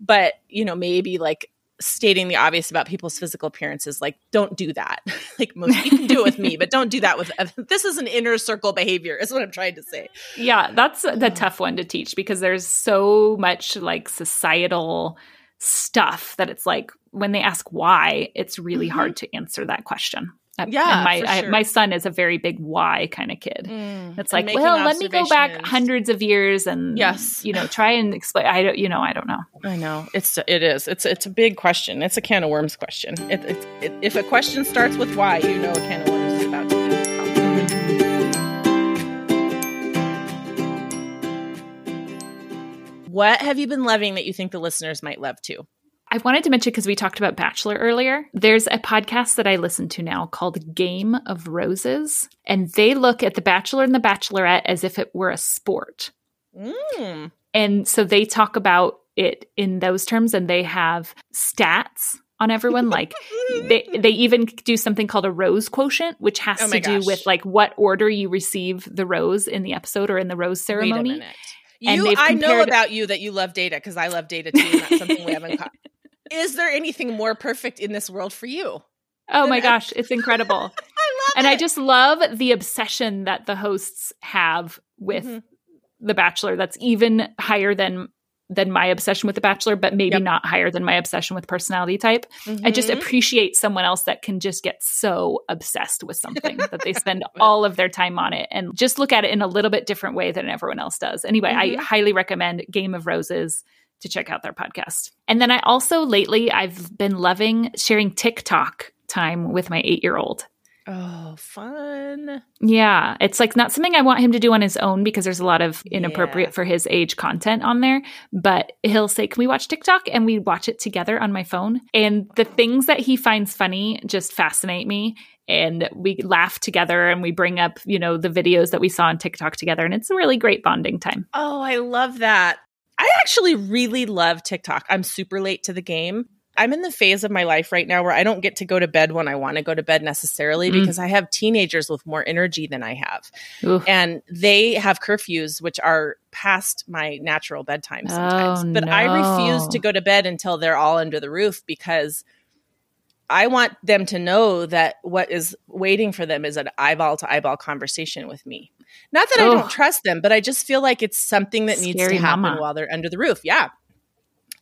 But, you know, maybe like stating the obvious about people's physical appearances, like, don't do that. like, most you can do it with me, but don't do that with this is an inner circle behavior, is what I'm trying to say. Yeah, that's the tough one to teach because there's so much like societal stuff that it's like when they ask why, it's really Mhm. hard to answer that question. Yeah, and my for I, my son is a very big why kind of kid. Mm, It's like, well, let me go back hundreds of years and Yes. you know, try and explain. I don't, you know, I don't know. I know it's it is it's it's a big question. It's a can of worms question. It, it, it, if a question starts with why, you know a can of worms is about to be. What have you been loving that you think the listeners might love too? I wanted to mention because we talked about Bachelor earlier. There's a podcast that I listen to now called Game of Roses, and they look at The Bachelor and The Bachelorette as if it were a sport. Mm. And so they talk about it in those terms and they have stats on everyone like they they even do something called a rose quotient which has Oh to do gosh. with like what order you receive the rose in the episode or in the rose ceremony. You, they've I know about you that you love data because I love data too. And that's something we haven't caught. Is there anything more perfect in this world for you? Oh my gosh, it's incredible. I love and it. I just love the obsession that the hosts have with Mhm. the bachelor that's even higher than than my obsession with The Bachelor, but maybe Yep. not higher than my obsession with personality type. I just Mhm. appreciate someone else that can just get so obsessed with something that they spend all of their time on it and just look at it in a little bit different way than everyone else does. Anyway, Mhm. I highly recommend Game of Roses to check out their podcast. And then I also lately I've been loving sharing TikTok time with my 8-year-old. Oh, fun. Yeah, it's like not something I want him to do on his own because there's a lot of inappropriate Yeah. for his age content on there. But he'll say, Can we watch TikTok? And we watch it together on my phone. And the things that he finds funny just fascinate me. And we laugh together and we bring up, you know, the videos that we saw on TikTok together. And it's a really great bonding time. Oh, I love that. I actually really love TikTok. I'm super late to the game. I'm in the phase of my life right now where I don't get to go to bed when I want to go to bed necessarily Mm. because I have teenagers with more energy than I have. Ooh. And they have curfews, which are past my natural bedtime sometimes. Oh, but I refuse to go to bed until they're all under the roof because I want them to know that what is waiting for them is an eyeball to eyeball conversation with me. Not that I don't trust them, but I just feel like it's something that needs to happen mama. while they're under the roof. Yeah.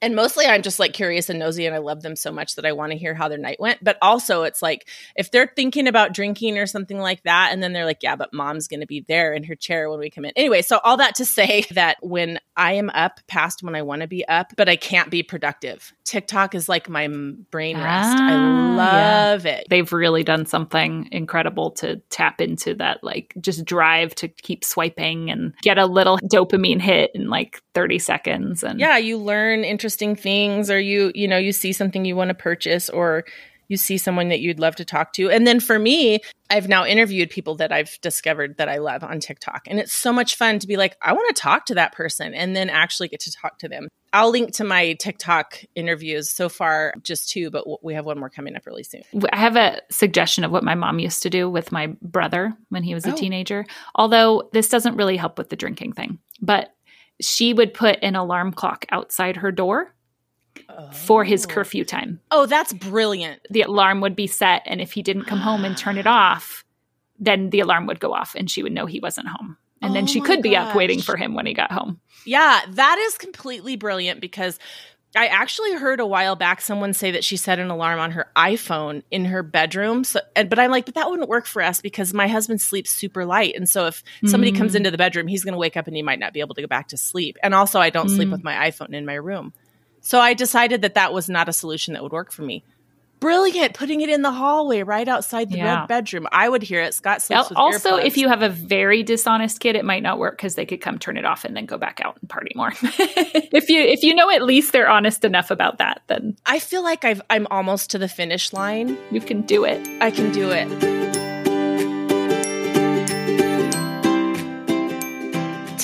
And mostly I'm just like curious and nosy and I love them so much that I want to hear how their night went. But also it's like if they're thinking about drinking or something like that, and then they're like, yeah, but mom's going to be there in her chair when we come in. Anyway, so all that to say that when I am up past when I want to be up, but I can't be productive, TikTok is like my brain rest. Ah, I yeah. love it. They've really done something incredible to tap into that, like just drive to keep swiping and get a little dopamine hit in like 30 seconds. And yeah you learn interesting things or you you know you see something you want to purchase or you see someone that you'd love to talk to and then for me i've now interviewed people that i've discovered that i love on tiktok and it's so much fun to be like i want to talk to that person and then actually get to talk to them i'll link to my tiktok interviews so far just two but we have one more coming up really soon I have a suggestion of what my mom used to do with my brother when he was a Oh. teenager. Although this doesn't really help with the drinking thing, but she would put an alarm clock outside her door for his Oh. curfew time. oh that's brilliant The alarm would be set, and if he didn't come home and turn it ah. off, then the alarm would go off and she would know he wasn't home. And Oh then she could be up waiting for him when he got home. Yeah, that is completely brilliant because I actually heard a while back someone say that she set an alarm on her iPhone in her bedroom. So, and, but I'm like, but that wouldn't work for us because my husband sleeps super light, and so if somebody comes Mm. into the bedroom, he's going to wake up and he might not be able to go back to sleep. And also, I don't sleep Mm. with my iPhone in my room, so I decided that that was not a solution that would work for me. Brilliant, putting it in the hallway right outside the Yeah. red bedroom. I would hear it. Scott sleeps with Also, if you have a very dishonest kid, it might not work because they could come turn it off and then go back out and party more. if you if you know at least they're honest enough about that, then I feel like I've, I'm almost to the finish line. you can do it. I can do it.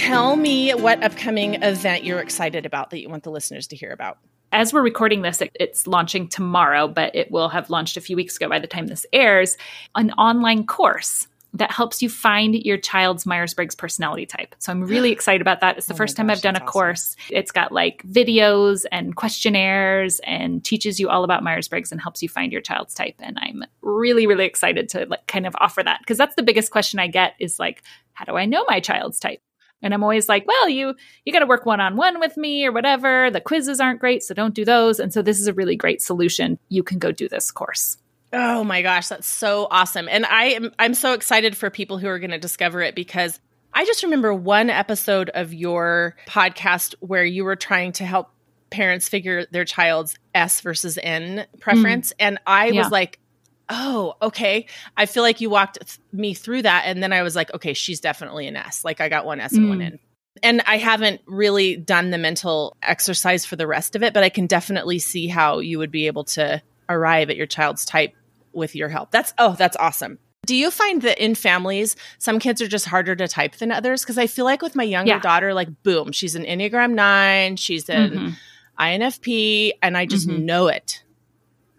Tell me what upcoming event you're excited about that you want the listeners to hear about. as we're recording this, it, it's launching tomorrow, but it will have launched a few weeks ago by the time this airs. An online course that helps you find your child's Myers Briggs personality type. So I'm really excited about that. It's the Oh first time I've done a awesome. course. It's got like videos and questionnaires and teaches you all about Myers Briggs and helps you find your child's type. And I'm really, really excited to like kind of offer that because that's the biggest question I get is like, how do I know my child's type? And I'm always like, well, you you got to work one on one with me or whatever. The quizzes aren't great, so don't do those. And so this is a really great solution. You can go do this course. Oh my gosh, that's so awesome. And I am I'm so excited for people who are going to discover it because I just remember one episode of your podcast where you were trying to help parents figure their child's S versus N preference mm. and I Yeah. was like, "Oh, okay." I feel like you walked th- me through that and then I was like, "Okay, she's definitely an S." Like I got one S and one Mm. N. And I haven't really done the mental exercise for the rest of it, but I can definitely see how you would be able to arrive at your child's type with your help. That's oh, that's awesome. Do you find that in families, some kids are just harder to type than others? Because I feel like with my younger Yeah. daughter, like boom, she's an Enneagram nine, she's an Mhm. INFP, and I just Mhm. know it.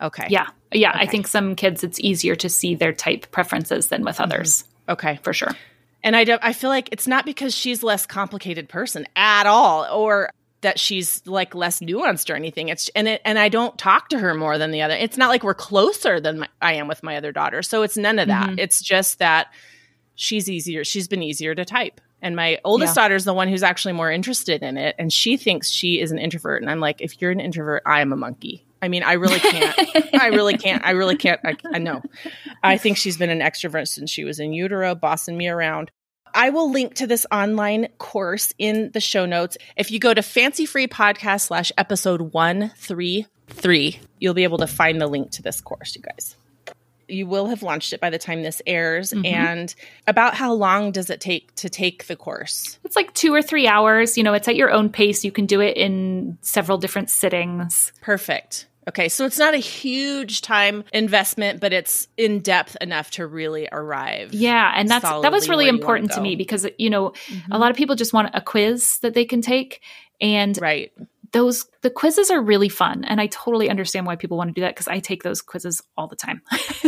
Okay. Yeah. Yeah. I think some kids it's easier to see their type preferences than with others, Okay. for sure. And I don't I feel like it's not because she's less complicated person at all or that she's like less nuanced or anything. It's and it and I don't talk to her more than the other. It's not like we're closer than my, I am with my other daughter. So it's none of that. Mhm. It's just that she's easier. She's been easier to type. And my oldest yeah. daughter is the one who's actually more interested in it. And she thinks she is an introvert. And I'm like, if you're an introvert, I am a monkey. I mean, I really can't. I really can't. I really can't. I, I know. I think she's been an extrovert since she was in utero, bossing me around. I will link to this online course in the show notes. If you go to fancy free podcast slash episode 133, you'll be able to find the link to this course, you guys. You will have launched it by the time this airs. Mm-hmm. And about how long does it take to take the course? It's like two or three hours. You know, it's at your own pace. You can do it in several different sittings. Perfect. Okay, so it's not a huge time investment, but it's in depth enough to really arrive. Yeah, and that's that was really important to me because you know mm-hmm. a lot of people just want a quiz that they can take, and right those the quizzes are really fun, and I totally understand why people want to do that because I take those quizzes all the time,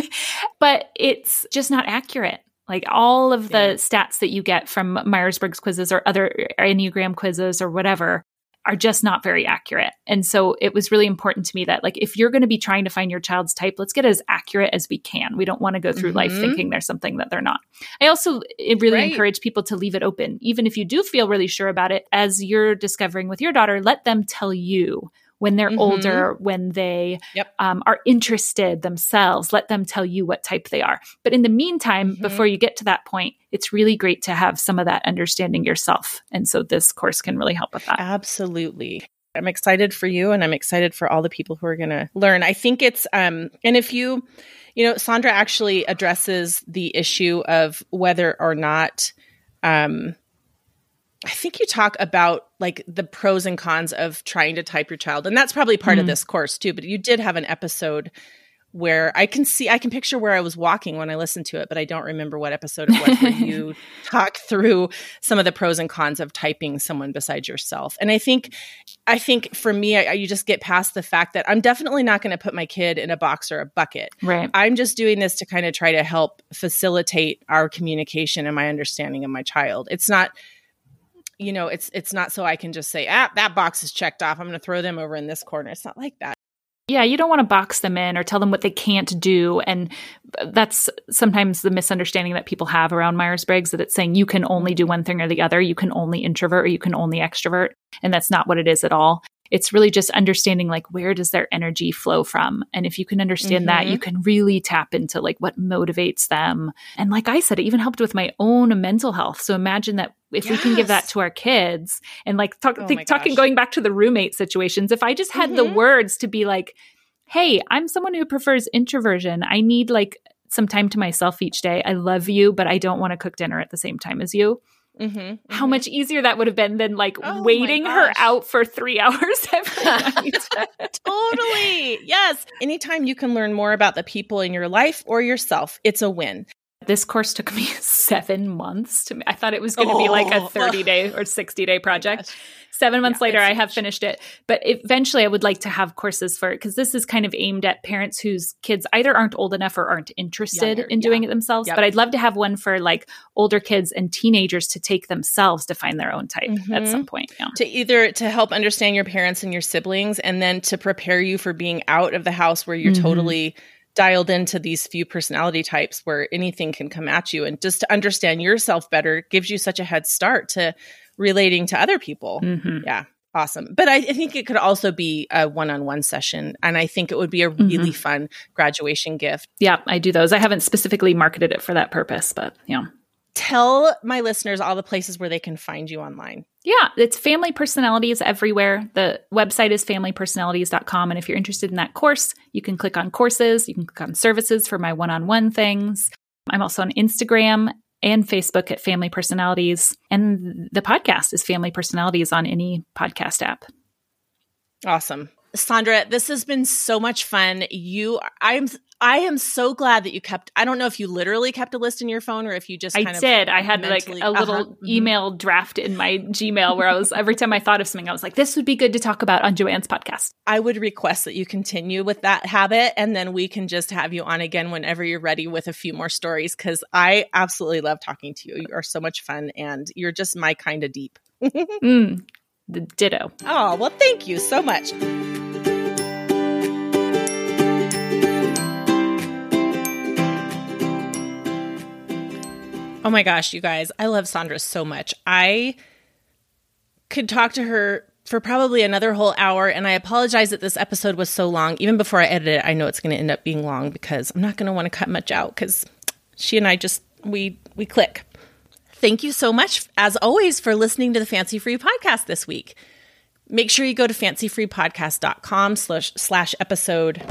but it's just not accurate. Like all of the yeah. stats that you get from Myers Briggs quizzes or other Enneagram quizzes or whatever are just not very accurate. And so it was really important to me that like if you're going to be trying to find your child's type, let's get as accurate as we can. We don't want to go through mm-hmm. life thinking there's something that they're not. I also really right. encourage people to leave it open. Even if you do feel really sure about it as you're discovering with your daughter, let them tell you when they're mm-hmm. older, when they yep. um, are interested themselves, let them tell you what type they are. But in the meantime, mm-hmm. before you get to that point, it's really great to have some of that understanding yourself. And so this course can really help with that. Absolutely. I'm excited for you and I'm excited for all the people who are going to learn. I think it's, um, and if you, you know, Sandra actually addresses the issue of whether or not, um, I think you talk about like the pros and cons of trying to type your child. And that's probably part mm-hmm. of this course too. But you did have an episode where I can see, I can picture where I was walking when I listened to it, but I don't remember what episode it was where you talk through some of the pros and cons of typing someone besides yourself. And I think, I think for me, I, you just get past the fact that I'm definitely not going to put my kid in a box or a bucket. Right. I'm just doing this to kind of try to help facilitate our communication and my understanding of my child. It's not, you know, it's it's not so I can just say, ah, that box is checked off. I'm going to throw them over in this corner. It's not like that. Yeah, you don't want to box them in or tell them what they can't do. And that's sometimes the misunderstanding that people have around Myers Briggs that it's saying you can only do one thing or the other. You can only introvert or you can only extrovert. And that's not what it is at all it's really just understanding like where does their energy flow from? And if you can understand mm-hmm. that you can really tap into like what motivates them. And like i said it even helped with my own mental health. So imagine that if yes. we can give that to our kids and like talk, oh think, talking going back to the roommate situations if i just had mm-hmm. the words to be like hey i'm someone who prefers introversion. I need like some time to myself each day. I love you but i don't want to cook dinner at the same time as you Mm-hmm, mm-hmm. How much easier that would have been than like oh waiting her out for three hours every night. totally. Yes. Anytime you can learn more about the people in your life or yourself, it's a win. This course took me seven months to. I thought it was going to oh. be like a oh. thirty day or sixty day project. Seven months yeah, later, I have finished it. But eventually, I would like to have courses for it because this is kind of aimed at parents whose kids either aren't old enough or aren't interested Younger, in doing yeah. it themselves. Yep. But I'd love to have one for like older kids and teenagers to take themselves to find their own type mm-hmm. at some point. Yeah. To either to help understand your parents and your siblings, and then to prepare you for being out of the house where you're mm-hmm. totally dialed into these few personality types where anything can come at you and just to understand yourself better gives you such a head start to relating to other people. Mm-hmm. Yeah. Awesome. But I, I, think it could also be a one on one session. And I think it would be a really mm-hmm. fun graduation gift. Yeah, I do those. I haven't specifically marketed it for that purpose, but yeah. Tell my listeners all the places where they can find you online. Yeah, it's family personalities everywhere. The website is familypersonalities.com. And if you're interested in that course, you can click on courses, you can click on services for my one on one things. I'm also on Instagram and Facebook at Family Personalities. And the podcast is Family Personalities on any podcast app. Awesome. Sandra, this has been so much fun. You I'm I am so glad that you kept I don't know if you literally kept a list in your phone or if you just I did. I had mentally, like a little uh-huh, email mm-hmm. draft in my Gmail where I was every time I thought of something I was like this would be good to talk about on Joanne's podcast. I would request that you continue with that habit and then we can just have you on again whenever you're ready with a few more stories cuz I absolutely love talking to you. You are so much fun and you're just my kind of deep. mm, the ditto. Oh, well thank you so much. Oh my gosh, you guys, I love Sandra so much. I could talk to her for probably another whole hour, and I apologize that this episode was so long. Even before I edit it, I know it's going to end up being long because I'm not going to want to cut much out because she and I just we we click. Thank you so much, as always, for listening to the Fancy Free podcast this week. Make sure you go to fancyfreepodcast.com slash, slash episode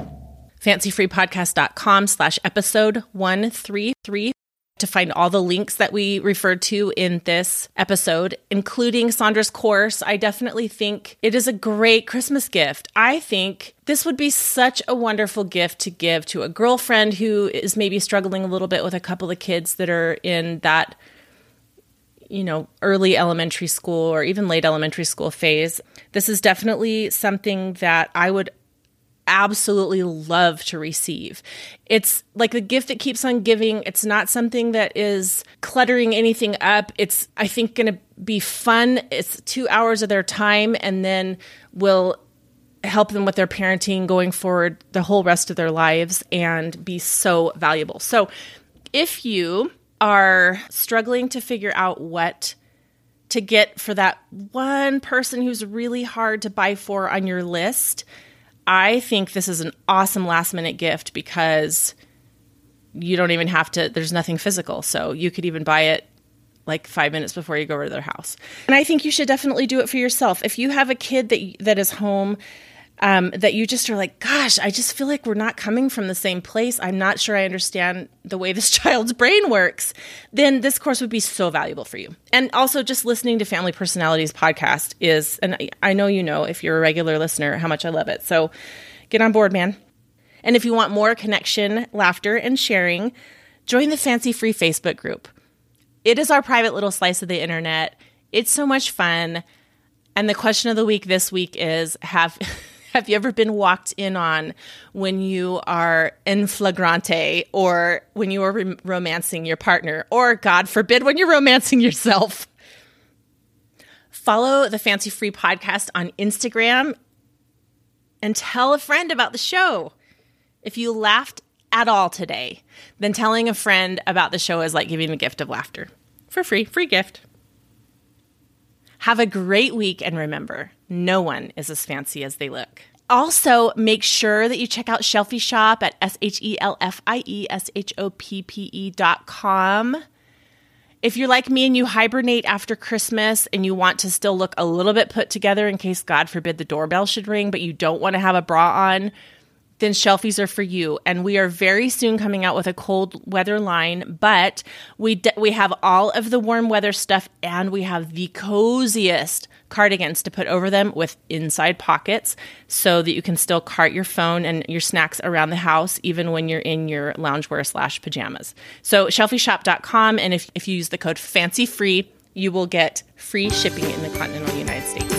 fancyfreepodcast.com slash episode 133 to find all the links that we referred to in this episode, including Sandra's course. I definitely think it is a great Christmas gift. I think this would be such a wonderful gift to give to a girlfriend who is maybe struggling a little bit with a couple of kids that are in that you know, early elementary school or even late elementary school phase. This is definitely something that I would absolutely love to receive. It's like the gift that keeps on giving. It's not something that is cluttering anything up. It's, I think, going to be fun. It's two hours of their time and then will help them with their parenting going forward the whole rest of their lives and be so valuable. So if you are struggling to figure out what to get for that one person who's really hard to buy for on your list, I think this is an awesome last minute gift because you don't even have to, there's nothing physical. So you could even buy it like five minutes before you go over to their house. And I think you should definitely do it for yourself. If you have a kid that, that is home um, that you just are like, gosh, I just feel like we're not coming from the same place. I'm not sure I understand the way this child's brain works. Then this course would be so valuable for you. And also, just listening to Family Personalities podcast is, and I know you know if you're a regular listener how much I love it. So get on board, man. And if you want more connection, laughter, and sharing, join the Fancy Free Facebook group. It is our private little slice of the internet. It's so much fun. And the question of the week this week is have have you ever been walked in on when you are in flagrante or when you are re- romancing your partner? Or god forbid when you're romancing yourself? Follow the fancy free podcast on instagram and tell a friend about the show. If you laughed at all today then telling a friend about the show is like giving the gift of laughter. For free free gift. Have a great week and remember, no one is as fancy as they look. Also, make sure that you check out Shelfie Shop at S H E L F I E S H O P P E dot com. If you're like me and you hibernate after Christmas and you want to still look a little bit put together in case, God forbid, the doorbell should ring, but you don't want to have a bra on, then shelfies are for you. And we are very soon coming out with a cold weather line, but we d- we have all of the warm weather stuff and we have the coziest cardigans to put over them with inside pockets so that you can still cart your phone and your snacks around the house even when you're in your loungewear slash pajamas. So shelfieshoppe.com and if, if you use the code fancy free, you will get free shipping in the continental United States.